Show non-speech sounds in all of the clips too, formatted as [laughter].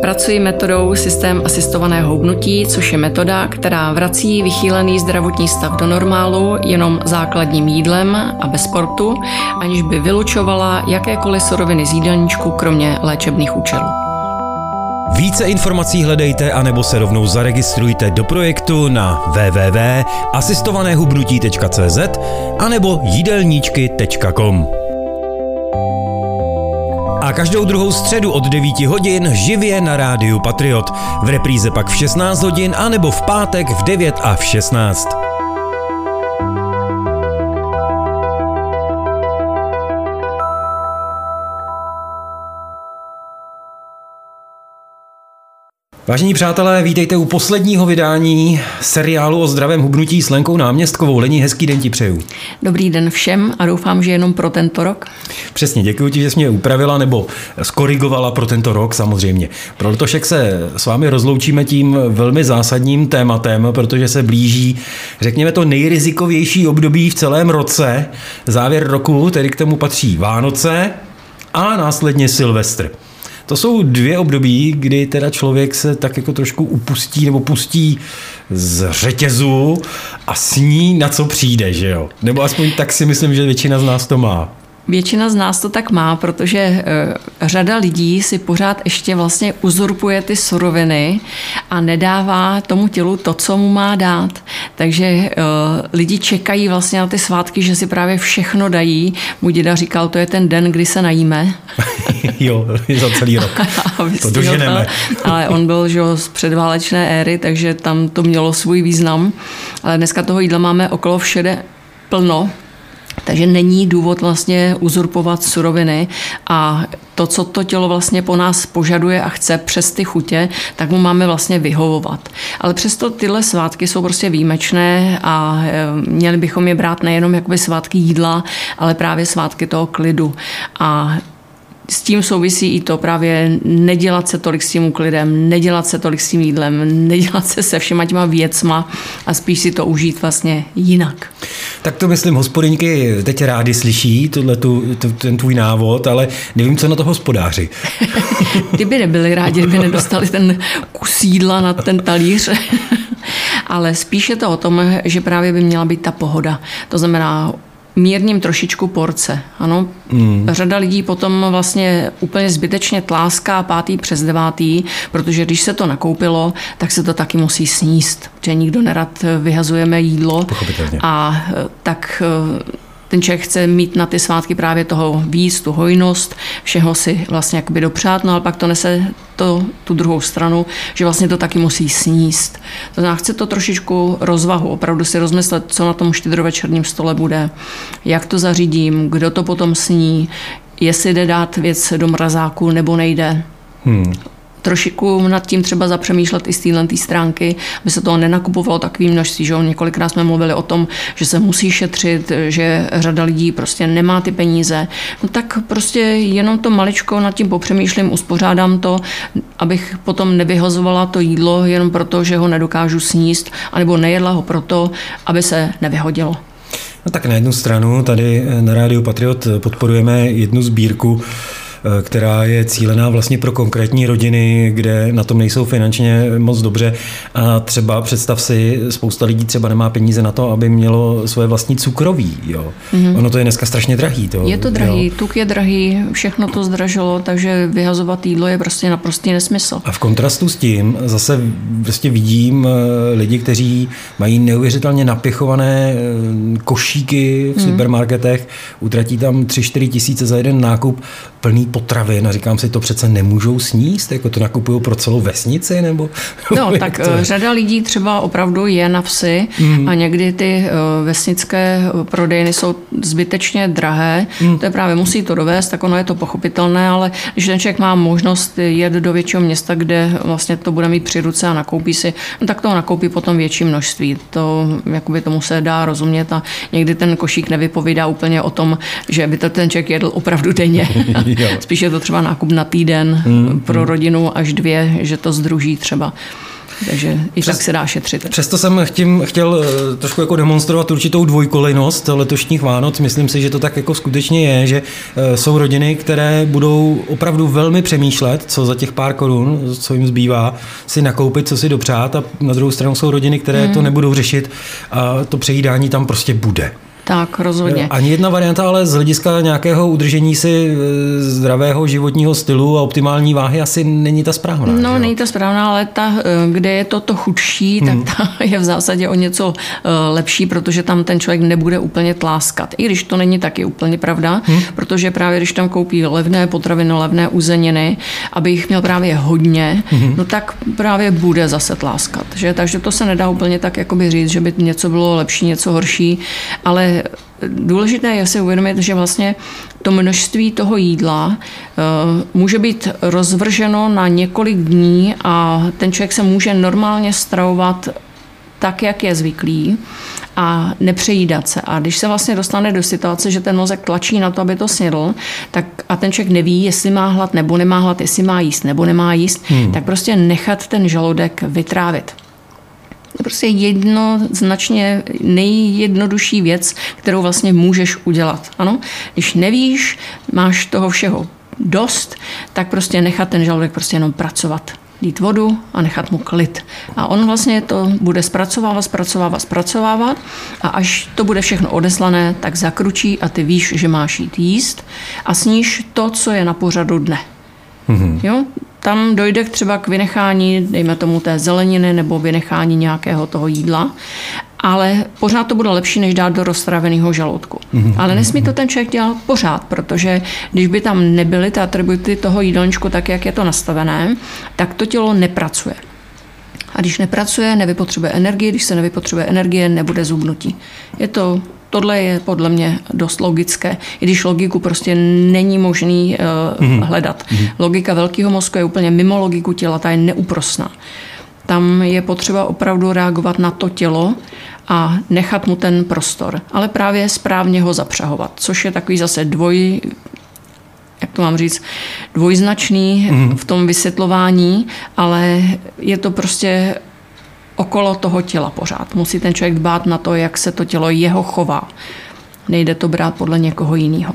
Pracuji metodou systém asistovaného hubnutí, což je metoda, která vrací vychýlený zdravotní stav do normálu jenom základním jídlem a bez sportu, aniž by vylučovala jakékoliv suroviny z jídelníčku, kromě léčebných účelů. Více informací hledejte anebo se rovnou zaregistrujte do projektu na www.asistovanéhubnutí.cz anebo jídelníčky.com. A každou druhou středu od 9 hodin živě na rádiu Patriot. V repríze pak v 16 hodin anebo v pátek v 9 a v 16. Vážení přátelé, vítejte u posledního vydání seriálu o zdravém hubnutí s Lenkou Náměstkovou. Lení, hezký den ti přeju. Dobrý den všem a doufám, že jenom pro tento rok. Přesně, děkuji ti, že jsi mě upravila nebo skorigovala pro tento rok samozřejmě. Pro letošek se s vámi rozloučíme tím velmi zásadním tématem, protože se blíží, řekněme to, nejrizikovější období v celém roce. Závěr roku, tedy k tomu patří Vánoce a následně Silvestr. To jsou dvě období, kdy teda člověk se tak jako trošku upustí nebo pustí z řetězu a sní, na co přijde, že jo? Nebo aspoň tak si myslím, že většina z nás to má. Většina z nás to tak má, protože eh, řada lidí si pořád ještě vlastně uzurpuje ty suroviny a nedává tomu tělu to, co mu má dát. Takže eh, lidi čekají vlastně na ty svátky, že si právě všechno dají. Můj děda říkal, to je ten den, kdy se najíme. [laughs] jo, za celý rok. [laughs] to doženeme. Ale on byl že, z předválečné éry, takže tam to mělo svůj význam. Ale dneska toho jídla máme okolo všede plno, takže není důvod vlastně uzurpovat suroviny a to, co to tělo vlastně po nás požaduje a chce přes ty chutě, tak mu máme vlastně vyhovovat. Ale přesto tyhle svátky jsou prostě výjimečné a e, měli bychom je brát nejenom jakoby svátky jídla, ale právě svátky toho klidu. A s tím souvisí i to právě nedělat se tolik s tím úklidem, nedělat se tolik s tím jídlem, nedělat se se všema těma věcma a spíš si to užít vlastně jinak. Tak to myslím, hospodyňky teď rádi slyší tuhle, tu, tu, ten tvůj návod, ale nevím, co na to hospodáři. [laughs] kdyby nebyli rádi, kdyby nedostali ten kus jídla na ten talíř. [laughs] ale spíše to o tom, že právě by měla být ta pohoda. To znamená mírním trošičku porce. Ano, mm. řada lidí potom vlastně úplně zbytečně tláská pátý přes devátý, protože když se to nakoupilo, tak se to taky musí sníst, protože nikdo nerad vyhazujeme jídlo. A eh, tak eh, ten člověk chce mít na ty svátky právě toho víc, tu hojnost, všeho si vlastně jakoby dopřát, no ale pak to nese to, tu druhou stranu, že vlastně to taky musí sníst. To znamená, chce to trošičku rozvahu, opravdu si rozmyslet, co na tom štědrovečerním stole bude, jak to zařídím, kdo to potom sní, jestli jde dát věc do mrazáku nebo nejde. Hmm trošičku nad tím třeba zapřemýšlet i z téhle stránky, aby se toho nenakupovalo takovým množství, že několikrát jsme mluvili o tom, že se musí šetřit, že řada lidí prostě nemá ty peníze, no tak prostě jenom to maličko nad tím popřemýšlím, uspořádám to, abych potom nevyhozovala to jídlo jenom proto, že ho nedokážu sníst, anebo nejedla ho proto, aby se nevyhodilo. No tak na jednu stranu tady na Rádiu Patriot podporujeme jednu sbírku Eh, která je cílená vlastně pro konkrétní rodiny, kde na tom nejsou finančně moc dobře. A třeba představ si, spousta lidí třeba nemá peníze na to, aby mělo svoje vlastní cukroví. Jo. Mm-hmm. Ono to je dneska strašně drahý. To, je to drahý, jo. tuk je drahý, všechno to zdražilo, takže vyhazovat jídlo je prostě naprostý nesmysl. A v kontrastu s tím zase prostě vidím eh, lidi, kteří mají neuvěřitelně napěchované eh, košíky v mm. supermarketech, utratí tam 3-4 tisíce za jeden nákup, plný potravin a říkám si, to přece nemůžou sníst, jako to nakupují pro celou vesnici, nebo? No, tak to řada lidí třeba opravdu je na vsi mm. a někdy ty eh, vesnické prodejny jsou zbytečně drahé, mm. to je právě musí to dovést, tak ono je to pochopitelné, ale když ten člověk má možnost jet do většího města, kde vlastně to bude mít při ruce a nakoupí si, no, tak to nakoupí potom větší množství. To, jakoby tomu se dá rozumět a někdy ten košík nevypovídá úplně o tom, že by to ten člověk jedl opravdu denně. [laughs] Spíš je to třeba nákup na týden hmm, pro rodinu až dvě, že to združí třeba. Takže i Přes, tak se dá šetřit. Přesto jsem tím chtěl eh, trošku jako demonstrovat určitou dvojkolejnost letošních Vánoc. Myslím si, že to tak jako skutečně je, že eh, jsou rodiny, které budou opravdu velmi přemýšlet, co za těch pár korun, co jim zbývá, si nakoupit, co si dopřát a na druhou stranu jsou rodiny, které hmm. to nebudou řešit a to přejídání tam prostě bude. Tak, rozhodně. Ani jedna varianta, ale z hlediska nějakého udržení si e, zdravého životního stylu a optimální váhy asi není ta správná. No, že? není ta správná, ale ta, e, kde je to to chudší, hmm. tak ta [laughs] je v zásadě o něco e, lepší, protože tam ten člověk nebude úplně tláskat. I když to není taky úplně pravda, hmm. protože právě když tam koupí levné potraviny, levné uzeniny, aby jich měl právě hodně, hmm. no tak právě bude zase tláskat. Že? Takže to se nedá úplně tak jakoby říct, že by něco bylo lepší, něco horší, ale důležité je si uvědomit, že vlastně to množství toho jídla eh, může být rozvrženo na několik dní a ten člověk se může normálně stravovat tak, jak je zvyklý a nepřejídat se. A když se vlastně dostane do situace, že ten mozek tlačí na to, aby to snědl, tak a ten člověk neví, jestli má hlad nebo nemá hlad, jestli má jíst nebo nemá jíst, hmm. tak prostě nechat ten žaludek vytrávit prostě jednoznačně nejjednodušší věc, kterou vlastně můžeš udělat. Ano, když nevíš, máš toho všeho dost, tak prostě nechat ten žaludek prostě jenom pracovat dít vodu a nechat mu klid. A on vlastně to bude zpracovávat, zpracovávat, zpracovávat a až to bude všechno odeslané, tak zakručí a ty víš, že máš jít jíst a sníš to, co je na pořadu dne. Mm-hmm. Jo? Tam dojde třeba k vynechání, dejme tomu té zeleniny nebo vynechání nějakého toho jídla, ale pořád to bude lepší, než dát do roztraveného žaludku. Mm-hmm. Ale nesmí to ten člověk dělat pořád, protože když by tam nebyly ty atributy toho jídelníčku tak, jak je to nastavené, tak to tělo nepracuje. A když nepracuje, nevypotřebuje energie, když se nevypotřebuje energie, nebude zubnutí. Je to Tohle je podle mě dost logické, i když logiku prostě není možný uh, mm-hmm. hledat. Mm-hmm. Logika velkého mozku je úplně mimo logiku těla, ta je neúprosná. Tam je potřeba opravdu reagovat na to tělo a nechat mu ten prostor, ale právě správně ho zapřahovat, což je takový zase dvoj, jak to mám říct, dvojznačný mm. v tom vysvětlování, ale je to prostě okolo toho těla pořád. Musí ten člověk dbát na to, jak se to tělo jeho chová. Nejde to brát podle někoho jiného.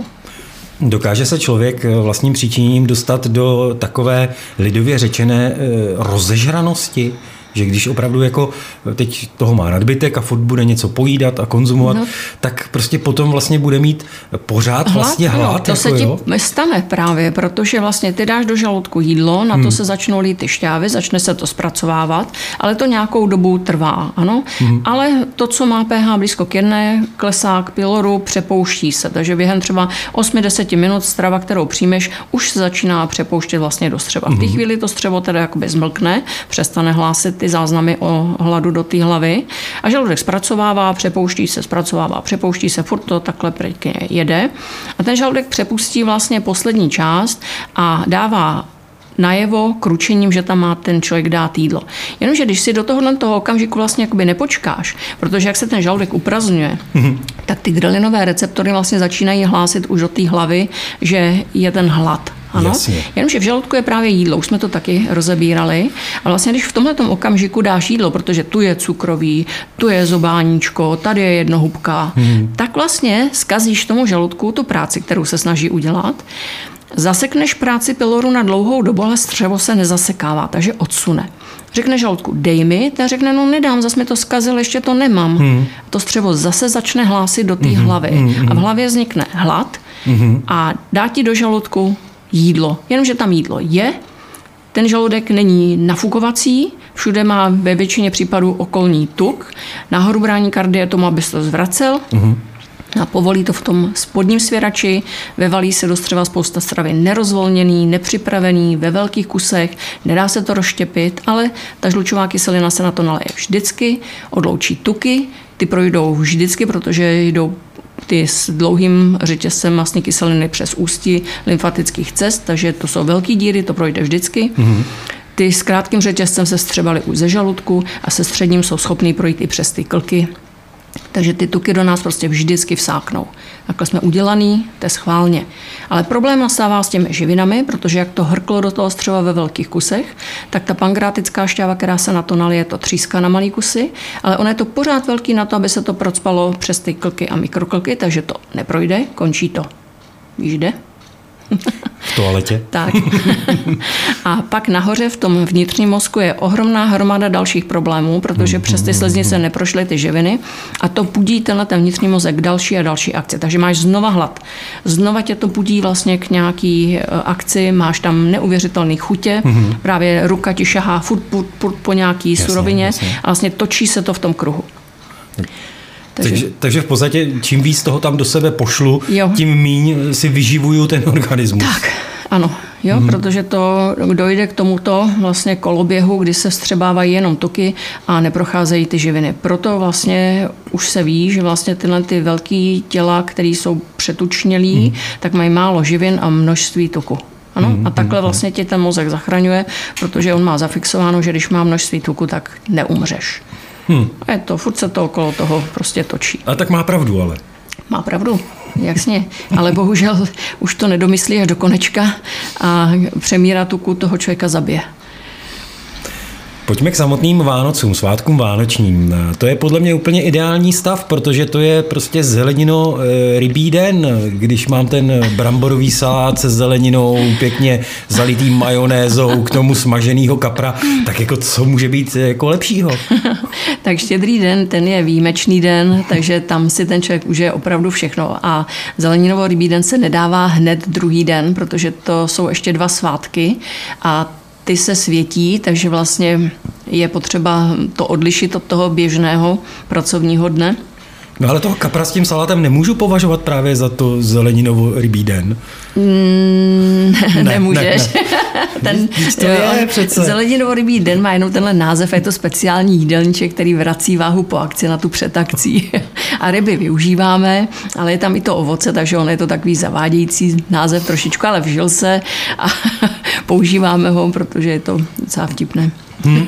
Dokáže se člověk vlastním příčiněním dostat do takové lidově řečené eh, rozežranosti? Že když opravdu jako teď toho má nadbytek a furt bude něco pojídat a konzumovat, no. tak prostě potom vlastně bude mít pořád hlad, vlastně hlad. No, to jako se ti jo? stane právě, protože vlastně ty dáš do žaludku jídlo, na hmm. to se začnou lít ty šťávy, začne se to zpracovávat, ale to nějakou dobu trvá, ano. Hmm. Ale to, co má pH blízko k jedné, klesá k piloru, přepouští se. Takže během třeba 8-10 minut strava, kterou přijmeš, už se začíná přepouštět vlastně do střeva. V té hmm. chvíli to střevo teda jakoby zmlkne, přestane hlásit ty záznamy o hladu do té hlavy a žaludek zpracovává, přepouští se, zpracovává, přepouští se, furt to takhle pěkně jede. A ten žaludek přepustí vlastně poslední část a dává najevo kručením, že tam má ten člověk dát jídlo. Jenomže když si do tohohle toho okamžiku vlastně jakoby nepočkáš, protože jak se ten žaludek uprazňuje, mm-hmm. tak ty grelinové receptory vlastně začínají hlásit už do té hlavy, že je ten hlad. Ano, Jasně. jenomže v žaludku je právě jídlo, už jsme to taky rozebírali. A vlastně, když v tomhle okamžiku dáš jídlo, protože tu je cukrový, tu je zobáníčko, tady je jednohubka, hmm. tak vlastně skazíš tomu žaludku tu práci, kterou se snaží udělat. Zasekneš práci piloru na dlouhou dobu, ale střevo se nezasekává, takže odsune. Řekne žaludku, dej mi, ta řekne, no nedám, zase mi to zkazil, ještě to nemám. Hmm. To střevo zase začne hlásit do té hmm. hlavy hmm. a v hlavě vznikne hlad hmm. a dá ti do žaludku jídlo. Jenomže tam jídlo je, ten žaludek není nafukovací, všude má ve většině případů okolní tuk, nahoru brání kardie tomu, aby se to zvracel, mm-hmm. a povolí to v tom spodním svěrači, vevalí se do střeva spousta stravy nerozvolněný, nepřipravený, ve velkých kusech, nedá se to rozštěpit, ale ta žlučová kyselina se na to naleje vždycky, odloučí tuky, ty projdou vždycky, protože jdou ty s dlouhým řetězcem masní kyseliny přes ústí lymfatických cest, takže to jsou velké díry, to projde vždycky. Mm-hmm. Ty s krátkým řetězcem se střebaly už ze žaludku a se středním jsou schopný projít i přes ty klky Takže ty tuky do nás prostě vždycky vsáknou. Takhle jsme udělaný, to je schválně. Ale problém nastává s těmi živinami, protože jak to hrklo do toho střeva ve velkých kusech, tak ta pankrátická šťáva, která se na to nalije, to tříská na malý kusy, ale ono je to pořád velký na to, aby se to procpalo přes ty klky a mikroklky, takže to neprojde, končí to. Víš, kde? [laughs] V toaletě? tak. [laughs] A pak nahoře v tom vnitřním mozku je ohromná hromada dalších problémů, protože přes ty sleznice neprošly ty živiny a to budí tenhle ten vnitřní mozek další a další akce. Takže máš znova hlad. Znova tě to budí vlastně k nějaký e, akci, máš tam neuvěřitelný chutě, mm-hmm. právě ruka ti šahá furt, furt, furt po nějaký jasně, surovině jasně. a vlastně točí se to v tom kruhu. Takže, takže, takže v podstatě čím víc toho tam do sebe pošlu, jo. tím míň si vyživuju ten organismus. Tak, ano, jo, hmm. protože to dojde k tomuto vlastně koloběhu, kdy se vstřebávají jenom tuky a neprocházejí ty živiny. Proto vlastně už se ví, že vlastně tyhle ty velké těla, které jsou přetučnělí, hmm. tak mají málo živin a množství tuku. Ano? Hmm, a takhle hmm, vlastně ti ten mozek zachraňuje, protože on má zafixováno, že když má množství tuku, tak neumřeš. Hmm. A je to, furt se to okolo toho prostě točí. A tak má pravdu ale. Má pravdu, jasně. Ale bohužel už to nedomyslí až do konečka a přemíra tuku toho člověka zabije. Pojďme k samotným Vánocům, svátkům vánočním. To je podle mě úplně ideální stav, protože to je prostě zelenino e, rybí den. Když mám ten bramborový salát se zeleninou, pěkně zalitý majonézou, k tomu smaženýho kapra, tak jako co může být jako lepšího? [laughs] tak štědrý den, ten je výjimečný den, takže tam si ten člověk užije opravdu všechno. A zeleninovo rybí den se nedává hned druhý den, protože to jsou ještě dva svátky a ty se světí, takže vlastně je potřeba to odlišit od toho běžného pracovního dne. No ale toho kapra s tím salátem nemůžu považovat právě za to zeleninovo rybí den. Mm, [laughs] ne, nemůžeš. Ne, ne. [laughs] ten to je přece. Zeleninovo rybí den má jenom tenhle název, je to speciální jídelníček, který vrací váhu po akci na tu předakcí. [laughs] A ryby využíváme, ale je tam i to ovoce, takže on je to takový zavádějící název trošičku, ale vžil se a používáme ho, protože je to docela vtipné. Hmm.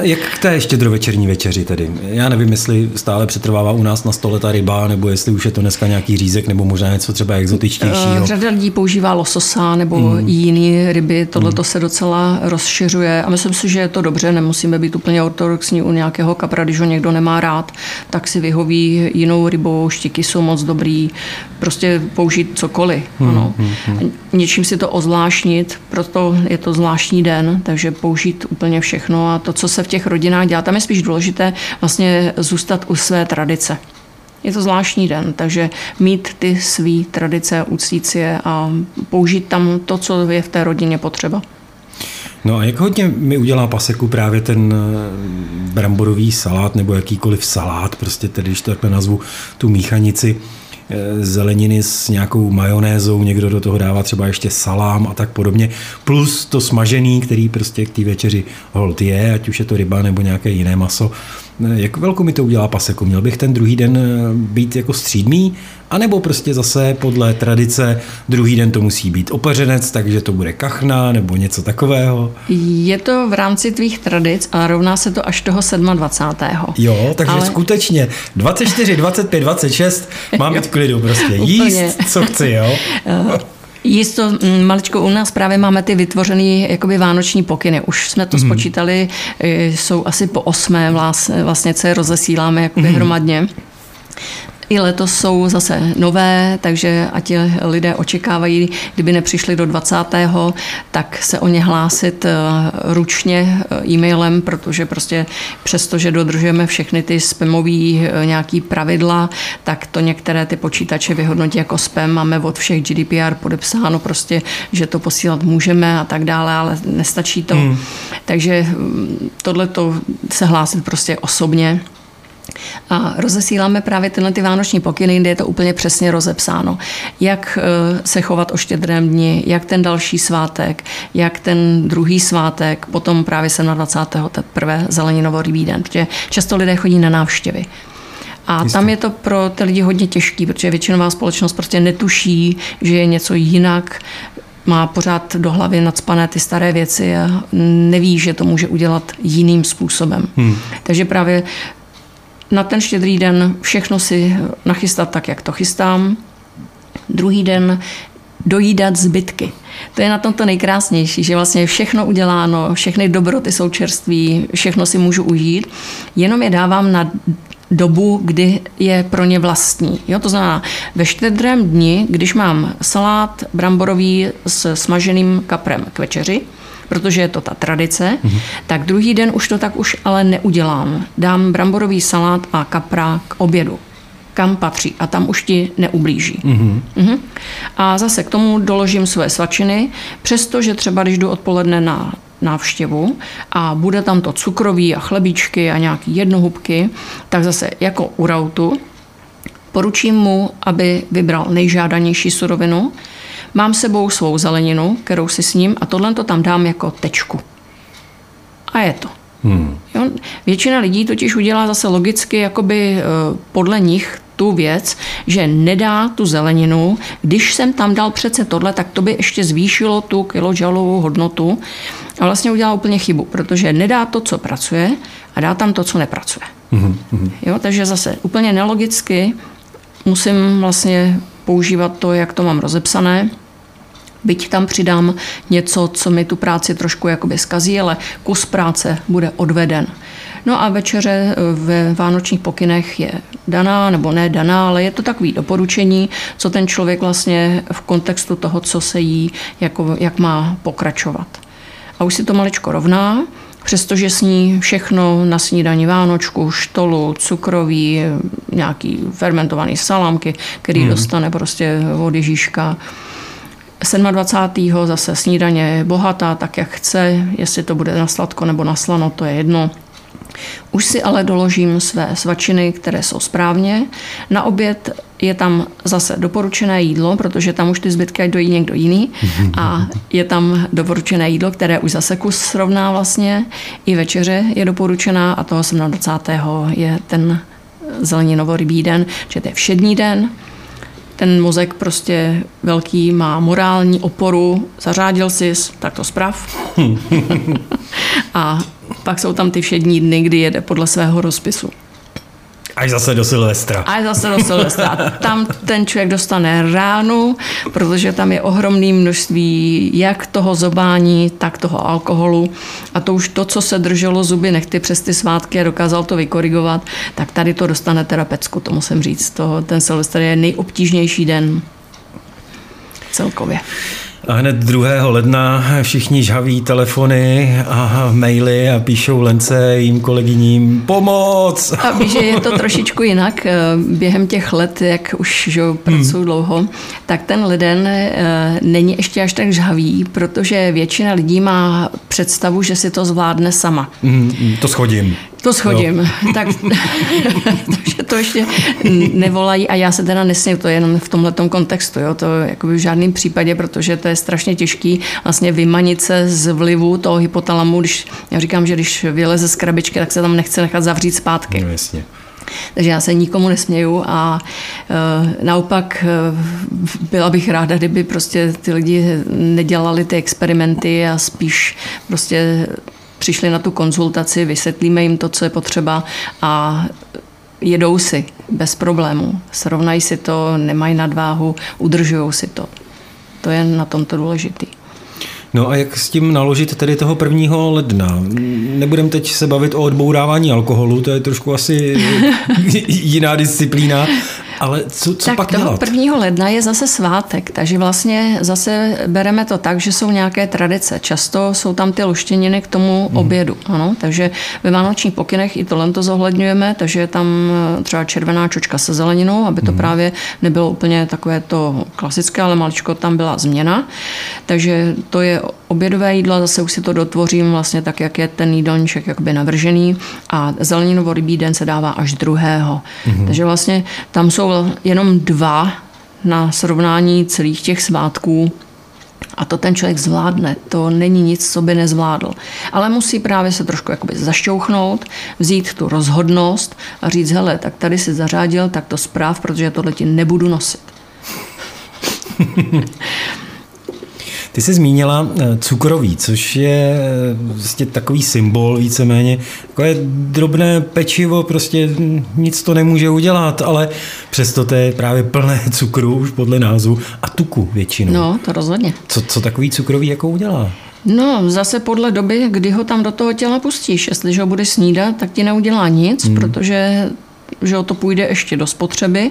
Jak k té štědrovečerní večeři tedy? Já nevím, jestli stále přetrvává u nás na stole ta ryba, nebo jestli už je to dneska nějaký řízek, nebo možná něco třeba exotičtějšího. Eh, řada lidí používá lososa nebo hmm. jiné ryby, tohle to hmm. se docela rozšiřuje a myslím si, že je to dobře, nemusíme být úplně ortodoxní u nějakého kapra, když ho někdo nemá rád, tak si vyhoví jinou rybou, štiky jsou moc dobrý, prostě použít cokoliv. Hmm. Ano. Hmm. Něčím si to ozvláštnit, proto je to zvláštní den, takže použít úplně všechno všechno a to, co se v těch rodinách dělá, tam je spíš důležité vlastně zůstat u své tradice. Je to zvláštní den, takže mít ty své tradice, uctít si je a použít tam to, co je v té rodině potřeba. No a jak hodně mi udělá paseku právě ten eh, bramborový salát nebo jakýkoliv salát, prostě tedy, když to takhle nazvu, tu míchanici, zeleniny s nějakou majonézou, někdo do toho dává třeba ještě salám a tak podobně, plus to smažený, který prostě k té večeři hold je, ať už je to ryba nebo nějaké jiné maso. Eh, jak velkou mi to udělá paseku? Měl bych ten druhý den eh, být jako střídmý, anebo prostě zase podle tradice druhý den to musí být opařenec, takže to bude kachna nebo něco takového? Je to v rámci tvých tradic a rovná se to až toho 27. Jo, takže Ale... skutečně 24, 25, 26 mám být klidu prostě. Jíst, co chci, jo? Jisto, mm, maličko, u nás právě máme ty vytvořené jakoby vánoční pokyny. Už jsme to mm-hmm. spočítali, jsou asi po osmé vlastně, co je rozesíláme jakoby mm-hmm. hromadně. I letos jsou zase nové, takže ať lidé očekávají, kdyby nepřišli do 20. tak se o ně hlásit eh, ručně eh, e-mailem, protože prostě přesto, že dodržujeme všechny ty spamové eh, nějaký pravidla, tak to některé ty počítače vyhodnotí jako spam. Máme od všech GDPR podepsáno prostě, že to posílat můžeme a tak dále, ale nestačí to. Hmm. Takže mm, tohle to se hlásit prostě osobně a rozesíláme právě tyhle ty vánoční pokyny, kde je to úplně přesně rozepsáno. Jak eh, se chovat o štědrém dni, jak ten další svátek, jak ten druhý svátek, potom právě 27. teprve zeleninovo rybí den, protože často lidé chodí na návštěvy. A Jistě. tam je to pro ty lidi hodně těžký, protože většinová společnost prostě netuší, že je něco jinak, má pořád do hlavy nadspané ty staré věci a neví, že to může udělat jiným způsobem. Hmm. Takže právě na ten štědrý den všechno si nachystat tak, jak to chystám. Druhý den dojídat zbytky. To je na tom to nejkrásnější, že vlastně všechno uděláno, všechny dobroty jsou čerství, všechno si můžu užít, jenom je dávám na dobu, kdy je pro ně vlastní. Jo, to znamená, ve štědrém dni, když mám salát bramborový s smaženým kaprem k večeři, protože je to ta tradice, mm-hmm. tak druhý den už to tak už ale neudělám. Dám bramborový salát a kapra k obědu kam patří a tam už ti neublíží. Mm-hmm. Mm-hmm. A zase k tomu doložím své svačiny, přestože třeba když jdu odpoledne na návštěvu a bude tam to cukroví a chlebíčky a nějaký jednohubky, tak zase jako u rautu poručím mu, aby vybral nejžádanější surovinu. Mám sebou svou zeleninu, kterou si s ním a tohle to tam dám jako tečku. A je to. Hmm. Jo? Většina lidí totiž udělá zase logicky jakoby eh, podle nich tu věc, že nedá tu zeleninu, když jsem tam dal přece tohle, tak to by ještě zvýšilo tu kilojoulovou hodnotu a vlastně udělá úplně chybu, protože nedá to, co pracuje a dá tam to, co nepracuje. Mm-hmm. Jo, takže zase úplně nelogicky musím vlastně používat to, jak to mám rozepsané, Byť tam přidám něco, co mi tu práci trošku jakoby skazí, ale kus práce bude odveden. No a večeře eh, ve vánočních pokynech je daná, nebo ne daná, ale je to takový doporučení, co ten člověk vlastně v kontextu toho, co se jí, jako, jak má pokračovat. A už si to maličko rovná, přestože sní všechno na snídaní Vánočku, štolu, cukroví, nějaký fermentovaný salámky, který hmm. dostane prostě od Ježíška. 27. zase snídaně bohatá, tak jak chce, jestli to bude na sladko nebo na slano, to je jedno. Už si ale doložím své svačiny, které jsou správně. Na oběd je tam zase doporučené jídlo, protože tam už ty zbytky ať dojí někdo jiný. A je tam doporučené jídlo, které už zase kus srovná vlastně. I večeře je doporučená a toho 27. je ten zeleninovo-rybí den, že to je všední den. Ten mozek prostě velký má morální oporu, zařádil si, tak to zprav. [laughs] a pak jsou tam ty všední dny, kdy jede podle svého rozpisu. Až zase do Silvestra. Až zase do Silvestra. Tam ten člověk dostane ránu, protože tam je ohromné množství jak toho zobání, tak toho alkoholu. A to už to, co se drželo zuby nechty přes ty svátky a dokázal to vykorigovat, tak tady to dostane terapecku, to musím říct. To, ten Silvestr je nejobtížnější den celkově. A hned 2. ledna všichni žhaví telefony a maily a píšou Lence jím kolegyním pomoc. A víš, že je to trošičku jinak. Eh, během těch let, jak už že pracuji hmm. dlouho, tak ten leden eh, není ještě až tak žhavý, protože většina lidí má představu, že si to zvládne sama. Hmm, to schodím. To schodím. Jo. [laughs] Tak, [laughs] takže to ještě nevolají a já se teda nesměju, to je jenom v tomhle kontextu. Jo? To jakoby v žádném případě, protože to je strašně těžký vlastně vymanit se z vlivu toho hypotalamu, když já říkám, že když vyleze z krabičky, tak se tam nechce nechat zavřít zpátky. No, jasně. Takže já se nikomu nesměju a e, naopak e, byla bych ráda, kdyby prostě ty lidi nedělali ty experimenty a spíš prostě přišli na tu konzultaci, vysvětlíme jim to, co je potřeba a jedou si bez problémů. Srovnají si to, nemají nadváhu, udržují si to. To je na tomto důležitý. No a jak s tím naložit tedy toho 1. ledna? Nebudem teď se bavit o odbourávání alkoholu, to je trošku asi [laughs] jiná disciplína, ale co, co tak pak toho dělat? 1. ledna je zase svátek, takže vlastně zase bereme to tak, že jsou nějaké tradice. Často jsou tam ty luštěniny k tomu mm. obědu. Ano? Takže ve vánočních pokynech i tohle to zohledňujeme, takže je tam eh, třeba červená čočka se zeleninou, aby to mm. právě nebylo úplně takové to klasické, ale maličko tam byla změna. Takže to je obědové jídlo, zase už si to dotvořím vlastně tak, jak je ten jídelníček jakby navržený a zeleninovo rybí den se dává až druhého. Mm. Takže vlastně tam jsou jenom dva na srovnání celých těch svátků a to ten člověk zvládne. To není nic, co by nezvládl. Ale musí právě se trošku jakoby zašťouchnout, vzít tu rozhodnost a říct, hele, tak tady si zařádil, tak to zpráv, protože tohle ti nebudu nosit. [laughs] Ty jsi zmínila eh, cukroví, což je vlastně takový symbol víceméně. Takové drobné pečivo, prostě nic to nemůže udělat, ale přesto to je právě plné [laughs] cukru, už podle názvu, a tuku většinou. No, to rozhodně. Co, co takový cukroví jako udělá? No, zase podle doby, kdy ho tam do toho těla pustíš. Jestliže ho budeš snídat, tak ti neudělá nic, hmm. protože že o to půjde ještě do spotřeby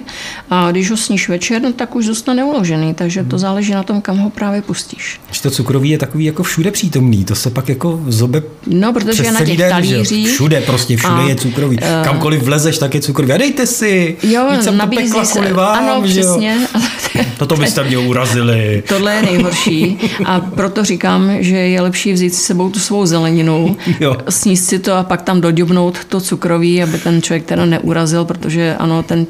a když ho sníš večer, no, tak už zůstane uložený, takže to hmm. záleží na tom, kam ho právě pustíš. Když to cukroví je takový jako všude přítomný, to se pak jako zobe No, protože je na těch den, talířích. Všude, prostě všude a, je cukroví. Uh, Kamkoliv vlezeš, tak je cukroví. A dejte si, jo, víc jsem to pekla se, kvůli vám, ano, že přesně. Jo? No to byste mě urazili. Tohle je nejhorší a proto říkám, že je lepší vzít s sebou tu svou zeleninu, jo. sníst si to a pak tam dodobnout to cukroví, aby ten člověk teda neurazil, protože ano, ten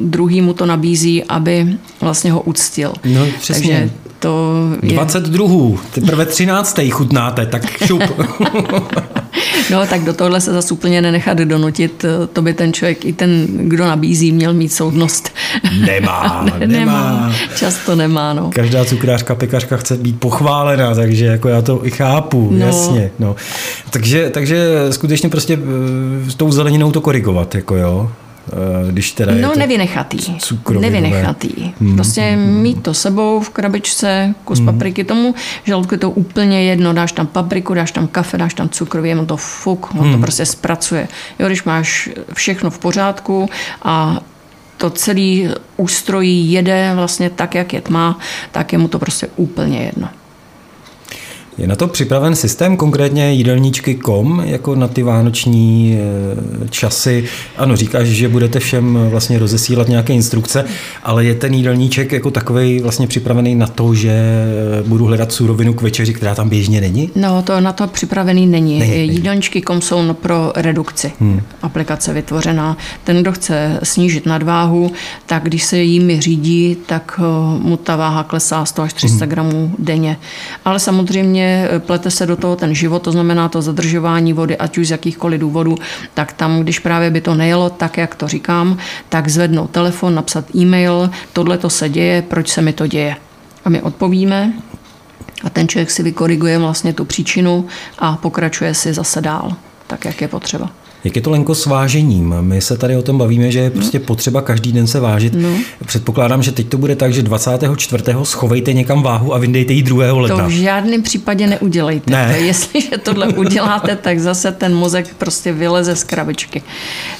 druhý mu to nabízí, aby vlastně ho uctil. No, přesně. Takže to je... 20 druhů, teprve 13. chutnáte, tak šup. [laughs] no, tak do tohle se zase úplně nenechat donutit. To by ten člověk, i ten, kdo nabízí, měl mít soudnost. [laughs] Nemá, ne, [laughs] nemá. nemá. Často nemá, no. Každá cukrářka, pekařka chce být pochválená, takže jako já to i chápu, no. jasně. No. Takže, takže skutečně prostě eh, s tou zeleninou to korigovat, jako jo. Eh, když teda no, je nevynechatý. Nevynechatý. Hmm. Prostě mít to sebou v krabičce, kus hmm. papriky tomu, žaludku je to úplně jedno, dáš tam papriku, dáš tam kafe, dáš tam cukroví, on to fuk, on hmm. to prostě zpracuje. Jo, když máš všechno v pořádku a to celý ústrojí jede vlastně tak, jak je má, tak je mu to prostě úplně jedno. Je na to připraven systém, konkrétně jídelníčky.com, jako na ty vánoční eh, časy? Ano, říkáš, že budete všem vlastně rozesílat nějaké instrukce, ale je ten jídelníček jako takový vlastně připravený na to, že eh, budu hledat surovinu k večeři, která tam běžně není? No, to na to připravený není. není Jídelníčky.com jsou pro redukci. Hmm. Aplikace vytvořená. Ten, kdo chce snížit nadváhu, tak když se jimi řídí, tak eh, mu ta váha klesá 100 až 300 hmm. gramů denně. Ale samozřejmě plete se do toho ten život, to znamená to zadržování vody, ať už z jakýchkoliv důvodů, tak tam, když právě by to nejelo tak, jak to říkám, tak zvednout telefon, napsat e-mail, tohle to se děje, proč se mi to děje. A my odpovíme, a ten člověk si vykoriguje vlastně tu příčinu a pokračuje si zase dál, tak jak je potřeba. Jak je to Lenko s vážením? My se tady o tom bavíme, že je prostě no. potřeba každý den se vážit. No. Předpokládám, že teď to bude tak, že 24. schovejte někam váhu a vyndejte ji 2. ledna. To v žádném případě neudělejte. Ne. Jestliže tohle uděláte, tak zase ten mozek prostě vyleze z krabičky.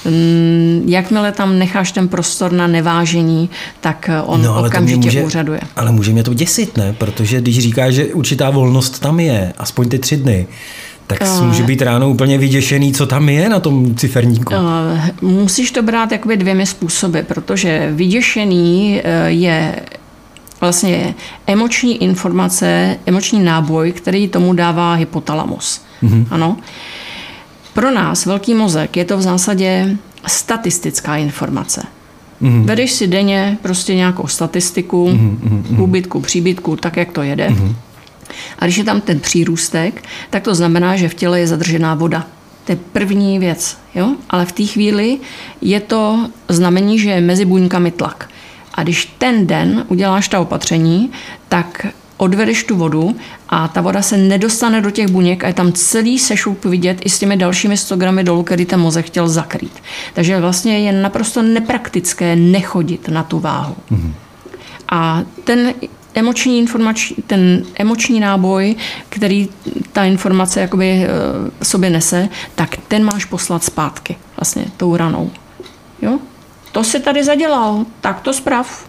Mm, jakmile tam necháš ten prostor na nevážení, tak on no, ale okamžitě může, úřaduje. Ale může mě to děsit, ne? Protože když říkáš, že určitá volnost tam je, aspoň ty tři dny, tak uh, může být ráno úplně vyděšený, co tam je na tom ciferníku. Uh, musíš to brát jakoby dvěmi způsoby, protože vyděšený uh, je vlastně emoční informace, emoční náboj, který tomu dává hypotalamus. Mm-hmm. Ano. Pro nás, velký mozek, je to v zásadě statistická informace. Mm-hmm. Vedeš si denně prostě nějakou statistiku, mm-hmm. úbytku, příbytku, tak, jak to jede. Mm-hmm. A když je tam ten přírůstek, tak to znamená, že v těle je zadržená voda. To je první věc. Jo? Ale v té chvíli je to znamení, že je mezi buňkami tlak. A když ten den uděláš ta opatření, tak odvedeš tu vodu a ta voda se nedostane do těch buněk a je tam celý sešup vidět i s těmi dalšími 100 gramy dolů, který ten mozek chtěl zakrýt. Takže vlastně je naprosto nepraktické nechodit na tu váhu. Mm-hmm. A ten emoční informační, ten emoční náboj, který ta informace jakoby eh, sobě nese, tak ten máš poslat zpátky vlastně tou ranou. Jo? To se tady zadělal, tak to zprav.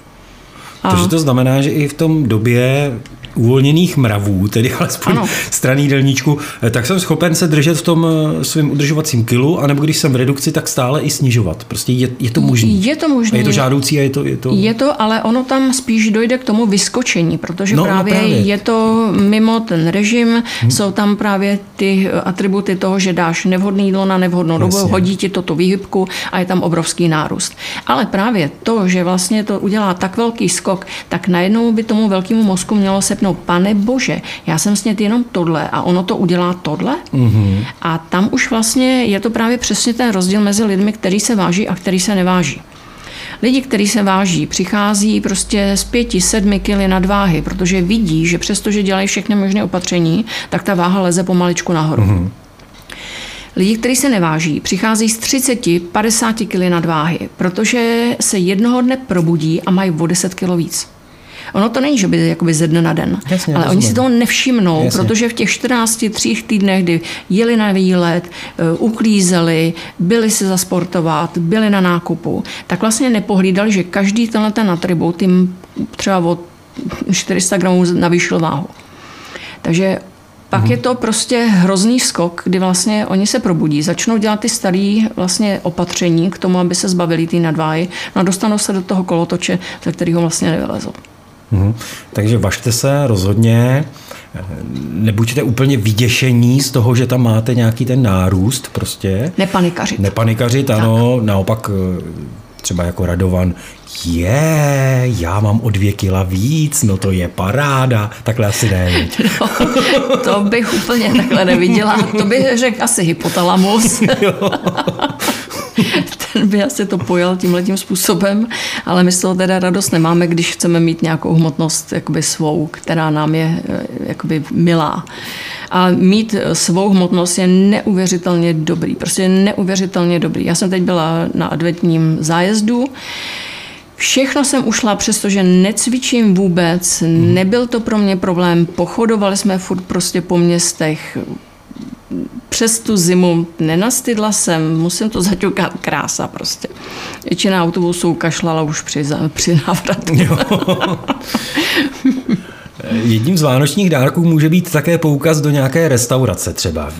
A... Takže to znamená, že i v tom době uvolněných mravů, tedy [laughs] alespoň ano. straný delníčku, tak jsem schopen se držet v tom eh, svém udržovacím kilu, anebo když jsem v redukci, tak stále i snižovat. Prostě je, je to možné. Je to možné. Je to žádoucí a je to, je to... Je to, ale ono tam spíš dojde k tomu vyskočení, protože no, no právě, no právě je to mimo ten režim, hmm. jsou tam právě ty atributy toho, že dáš nevhodné jídlo na nevhodnou dobu, hodí ti to tu výhybku a je tam obrovský nárůst. Ale právě to, že vlastně to udělá tak velký skok, tak najednou by tomu velkému mozku mělo se řeknou, pane bože, já jsem snět jenom tohle a ono to udělá tohle. Mm-hmm. A tam už vlastně je to právě přesně ten rozdíl mezi lidmi, který se váží a který se neváží. Lidi, kteří se váží, přichází prostě z pěti, sedmi kily nadváhy, protože vidí, že přestože dělají všechny možné opatření, tak ta váha leze pomaličku nahoru. Mm-hmm. Lidi, kteří se neváží, přichází z 30-50 kg nadváhy, protože se jednoho dne probudí a mají o 10 kg víc. Ono to není, že by jakoby ze dne na den, Jasně, ale rozumím. oni si toho nevšimnou, Jasně. protože v těch 14, třích týdnech, kdy jeli na výlet, eh, uklízeli, byli si zasportovat, byli na nákupu, tak vlastně nepohlídali, že každý tenhle ten atribut jim třeba o 400 gramů navýšil váhu. Takže pak hmm. je to prostě hrozný skok, kdy vlastně oni se probudí, začnou dělat ty staré vlastně opatření k tomu, aby se zbavili ty nadváhy, no a dostanou se do toho kolotoče, ze kterého vlastně nevylezou. Hmm. Takže vašte se rozhodně, nebuďte úplně vyděšení z toho, že tam máte nějaký ten nárůst prostě. Nepanikařit. Nepanikařit, ano, tak. naopak třeba jako Radovan, je, já mám o dvě kila víc, no to je paráda, takhle asi ne. [laughs] No, to bych úplně takhle neviděla, to bych řekl asi hypotalamus. [laughs] [laughs] Ten by asi to pojal tímhle tím způsobem, ale my z toho teda radost nemáme, když chceme mít nějakou hmotnost jakoby svou, která nám je eh, jakoby milá. A mít svou hmotnost je neuvěřitelně dobrý, prostě neuvěřitelně dobrý. Já jsem teď byla na adventním zájezdu, Všechno jsem ušla, přestože necvičím vůbec, nebyl to pro mě problém, pochodovali jsme furt prostě po městech, přes tu zimu nenastydla jsem, musím to zaťukat, krása prostě. Většina autobusů kašlala už při, při návratu. [laughs] Jedním z vánočních dárků může být také poukaz do nějaké restaurace třeba.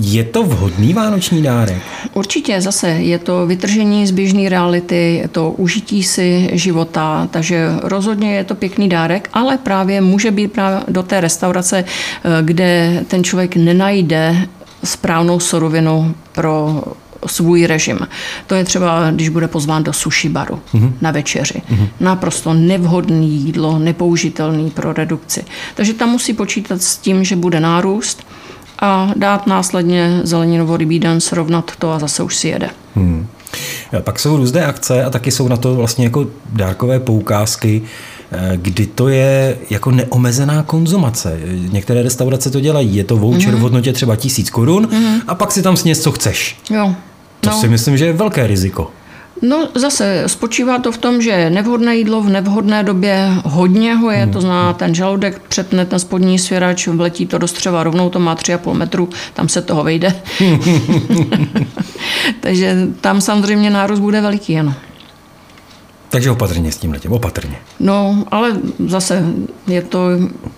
Je to vhodný vánoční dárek? Určitě, zase je to vytržení z běžné reality, je to užití si života, takže rozhodně je to pěkný dárek, ale právě může být právě do té restaurace, eh, kde ten člověk nenajde správnou surovinu pro svůj režim. To je třeba, když bude pozván do sushi baru mm-hmm. na večeři. Mm-hmm. Naprosto nevhodné jídlo, nepoužitelný pro redukci. Takže tam musí počítat s tím, že bude nárůst a dát následně zeleninovou rybí den, srovnat to a zase už si jede. Hmm. Pak jsou různé akce a taky jsou na to vlastně jako dárkové poukázky, eh, kdy to je jako neomezená konzumace. Některé restaurace to dělají, je to voucher mm. v hodnotě třeba tisíc korun mm. a pak si tam sněz, co chceš. Jo. To no. si myslím, že je velké riziko. No zase spočívá to v tom, že nevhodné jídlo v nevhodné době hodně ho je, hmm. to znamená ten žaludek přetne ten spodní svěrač, vletí to do střeva, rovnou to má 3,5 metru, tam se toho vejde. [laughs] [laughs] Takže tam samozřejmě nárůst bude veliký, ano. Takže opatrně s tím letím, opatrně. No, ale zase je to,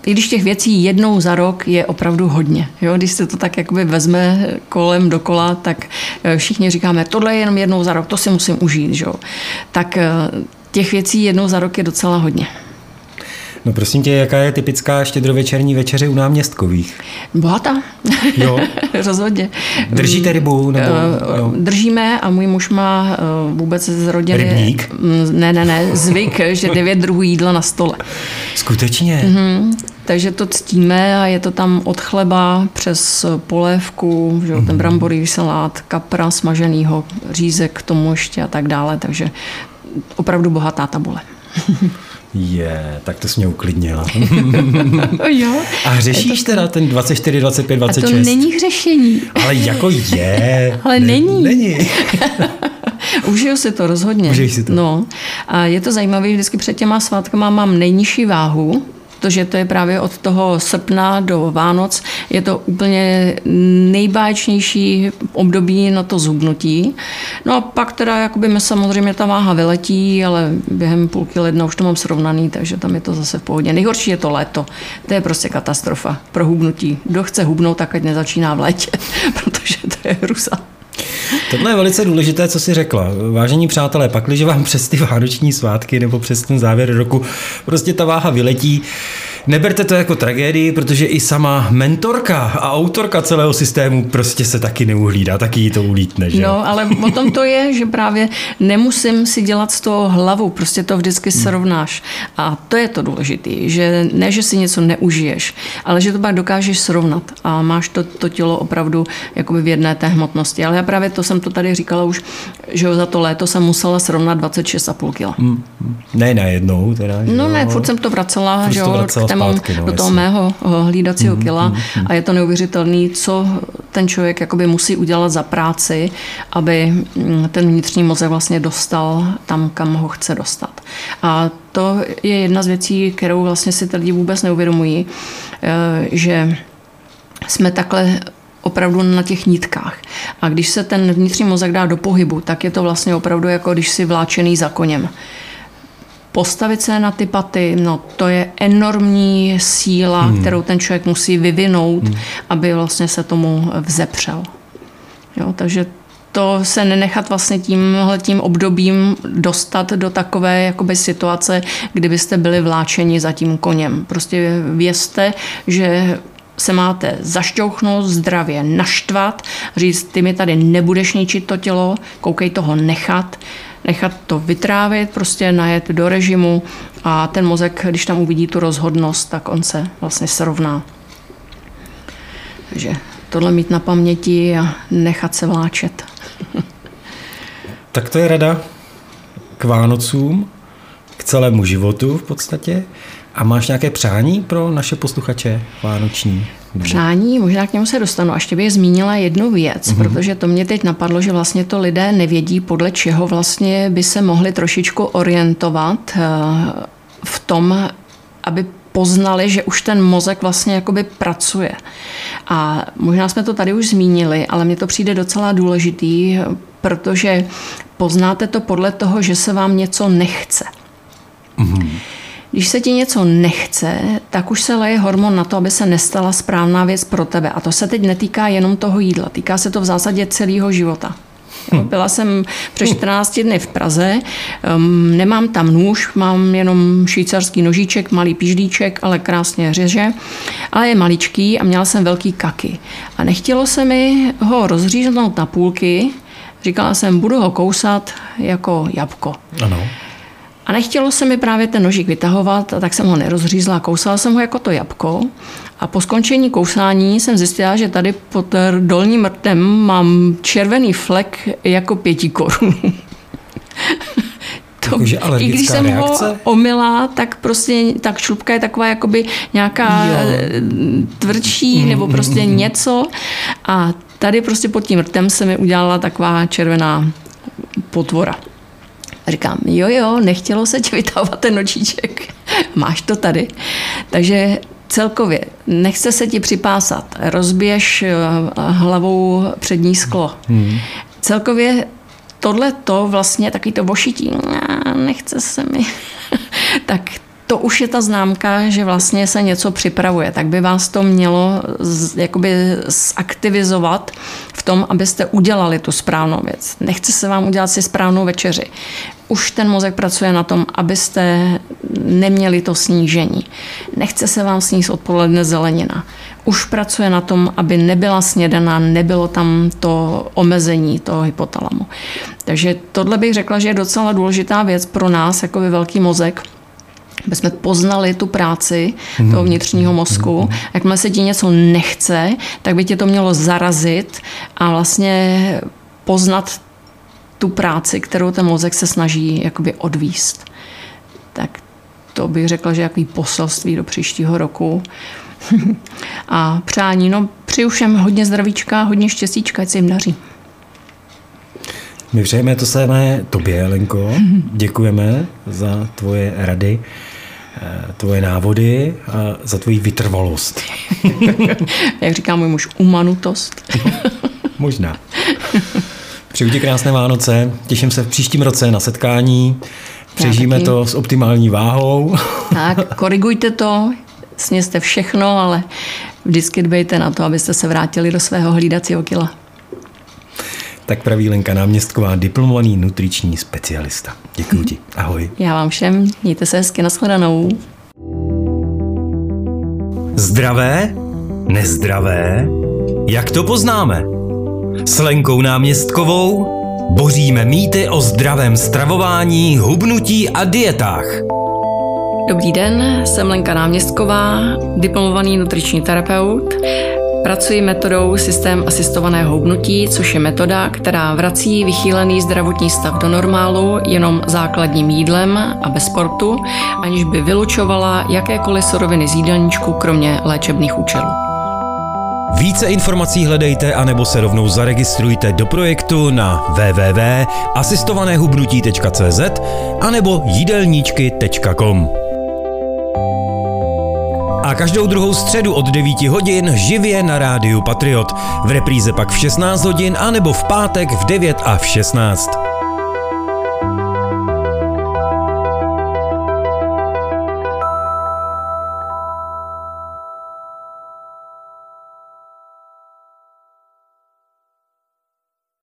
i když těch věcí jednou za rok je opravdu hodně. Jo? Když se to tak jakoby vezme kolem dokola, tak eh, všichni říkáme, tohle je jenom jednou za rok, to si musím užít. Jo? Tak eh, těch věcí jednou za rok je docela hodně. No prosím tě, jaká je typická štědrovečerní večeře u náměstkových? Bohatá. Jo. [laughs] Rozhodně. Držíte rybu? Nebo, jo. Držíme a můj muž má eh, vůbec z rodiny... Rybník? Mm, ne, ne, ne, zvyk, [laughs] že devět druhů jídla na stole. Skutečně? Mm-hmm. Takže to ctíme a je to tam od chleba přes polévku, že ten mhm. bramborový salát, kapra smaženýho, řízek k tomu ještě a tak dále. Takže opravdu bohatá tabule. [laughs] Je, tak to jsi mě uklidnila. [laughs] jo. A řešíš to... teda ten 24, 25, 26? A to není hřešení. Ale jako je. [laughs] Ale ne, není. Není. [laughs] Užiju si to rozhodně. Užij si to. No. A je to zajímavé, vždycky před těma svátkama mám nejnižší váhu, protože to je právě od toho srpna do Vánoc, je to úplně nejbáječnější období na to zhubnutí. No a pak teda jakoby mi samozřejmě ta váha vyletí, ale během půlky ledna už to mám srovnaný, takže tam je to zase v pohodě. Nejhorší je to léto. To je prostě katastrofa pro hubnutí. Kdo chce hubnout, tak ať nezačíná v létě, [laughs] protože to je hruza. Tohle je velice důležité, co si řekla. Vážení přátelé, pakliže vám přes ty vánoční svátky nebo přes ten závěr roku prostě ta váha vyletí, neberte to jako tragédii, protože i sama mentorka a autorka celého systému prostě se taky neuhlídá, taky jí to ulítne. Že? No, ale o tom to je, že právě nemusím si dělat z toho hlavu, prostě to vždycky hmm. srovnáš. A to je to důležité, že ne, že si něco neužiješ, ale že to pak dokážeš srovnat a máš to, to tělo opravdu jakoby v jedné té hmotnosti. Ale já právě to jsem to tady říkala už, že za to léto jsem musela srovnat 26,5 kg. Hmm. Ne najednou teda. No ne, furt jsem to vracela, furt že jo, vracela k tému, zpátky, no, do toho jasný. mého hlídacího hmm, kila hmm, hmm. a je to neuvěřitelný, co ten člověk jakoby musí udělat za práci, aby mm, ten vnitřní mozek vlastně dostal tam, kam ho chce dostat. A to je jedna z věcí, kterou vlastně si ty lidi vůbec neuvědomují, eh, že jsme takhle opravdu na těch nitkách. A když se ten vnitřní mozek dá do pohybu, tak je to vlastně opravdu jako když si vláčený za koněm. Postavit se na ty paty, no to je enormní síla, hmm. kterou ten člověk musí vyvinout, hmm. aby vlastně se tomu vzepřel. Jo, takže to se nenechat vlastně tímhle tím obdobím dostat do takové jakoby situace, kdybyste byli vláčeni za tím koněm. Prostě vězte, že se máte zašťouchnout, zdravě naštvat, říct, ty mi tady nebudeš ničit to tělo, koukej toho nechat, nechat to vytrávit, prostě najet do režimu a ten mozek, když tam uvidí tu rozhodnost, tak on se vlastně srovná. Takže tohle mít na paměti a nechat se vláčet. [laughs] tak to je rada k Vánocům, k celému životu v podstatě. A máš nějaké přání pro naše posluchače vánoční? Přání, možná k němu se dostanu. A ještě bych zmínila jednu věc, mm-hmm. protože to mě teď napadlo, že vlastně to lidé nevědí, podle čeho vlastně by se mohli trošičku orientovat eh, v tom, aby poznali, že už ten mozek vlastně jakoby pracuje. A možná jsme to tady už zmínili, ale mně to přijde docela důležitý, protože poznáte to podle toho, že se vám něco nechce. Mm-hmm. Když se ti něco nechce, tak už se leje hormon na to, aby se nestala správná věc pro tebe. A to se teď netýká jenom toho jídla, týká se to v zásadě celého života. Hm. Byla jsem před 14 dny v Praze, um, nemám tam nůž, mám jenom švýcarský nožíček, malý piždíček, ale krásně řeže, ale je maličký a měla jsem velký kaky. A nechtělo se mi ho rozříznout na půlky, říkala jsem, budu ho kousat jako jabko. Ano. A nechtělo se mi právě ten nožík vytahovat, a tak jsem ho nerozřízla. Kousala jsem ho jako to jabko. A po skončení kousání jsem zjistila, že tady pod dolním rtem mám červený flek jako pěti korun. [laughs] to, I když jsem reakce? ho omila, tak prostě ta šlupka je taková jakoby nějaká jo. Eh, tvrdší mm, nebo prostě mm, něco. A tady prostě pod tím rtem se mi udělala taková červená potvora. A říkám, jo, jo, nechtělo se ti vytahovat ten nočíček. [laughs] Máš to tady. Takže celkově nechce se ti připásat, rozbiješ eh, hlavou přední sklo. Hmm. Celkově tohle to vlastně takový to vošití, nechce se mi, [laughs] tak to už je ta známka, že vlastně se něco připravuje. Tak by vás to mělo z, jakoby zaktivizovat v tom, abyste udělali tu správnou věc. Nechce se vám udělat si správnou večeři už ten mozek pracuje na tom, abyste neměli to snížení. Nechce se vám sníst odpoledne zelenina. Už pracuje na tom, aby nebyla snědaná, nebylo tam to omezení toho hypotalamu. Takže tohle bych řekla, že je docela důležitá věc pro nás, jako velký mozek, aby jsme poznali tu práci mm. toho vnitřního mozku. Mm. Jakmile se ti něco nechce, tak by tě to mělo zarazit a vlastně poznat tu práci, kterou ten mozek se snaží jakoby odvíst. Tak to bych řekla, že jaký poselství do příštího roku. [laughs] a přání, no přeju všem hodně zdravíčka, hodně štěstíčka, ať se jim daří. My přejeme to samé tobě, Lenko. [laughs] Děkujeme za tvoje rady, tvoje návody a za tvoji vytrvalost. [laughs] Jak říká můj muž, umanutost. [laughs] Možná. Přeju ti krásné Vánoce, těším se v příštím roce na setkání, přežijeme to s optimální váhou. [laughs] Tak, korigujte to, sněste všechno, ale vždycky dbejte na to, abyste se vrátili do svého hlídacího kila. Tak praví Lenka Náměstková, diplomovaný nutriční specialista. Děkuji ti. Ahoj. Já vám všem, mějte se hezky, nashledanou. Zdravé? Nezdravé? Jak to poznáme? S Lenkou náměstkovou boříme mýty o zdravém stravování, hubnutí a dietách. Dobrý den, jsem Lenka Náměstková, diplomovaný nutriční terapeut. Pracuji metodou systém asistovaného hubnutí, což je metoda, která vrací vychýlený zdravotní stav do normálu jenom základním jídlem a bez sportu, aniž by vylučovala jakékoliv suroviny z jídelníčku, kromě léčebných účelů. Více informací hledejte anebo se rovnou zaregistrujte do projektu na www.asistovanéhubnutí.cz anebo jídelníčky.com. A každou druhou středu od 9 hodin živě na rádiu Patriot. V repríze pak v 16 hodin anebo v pátek v 9 a v 16.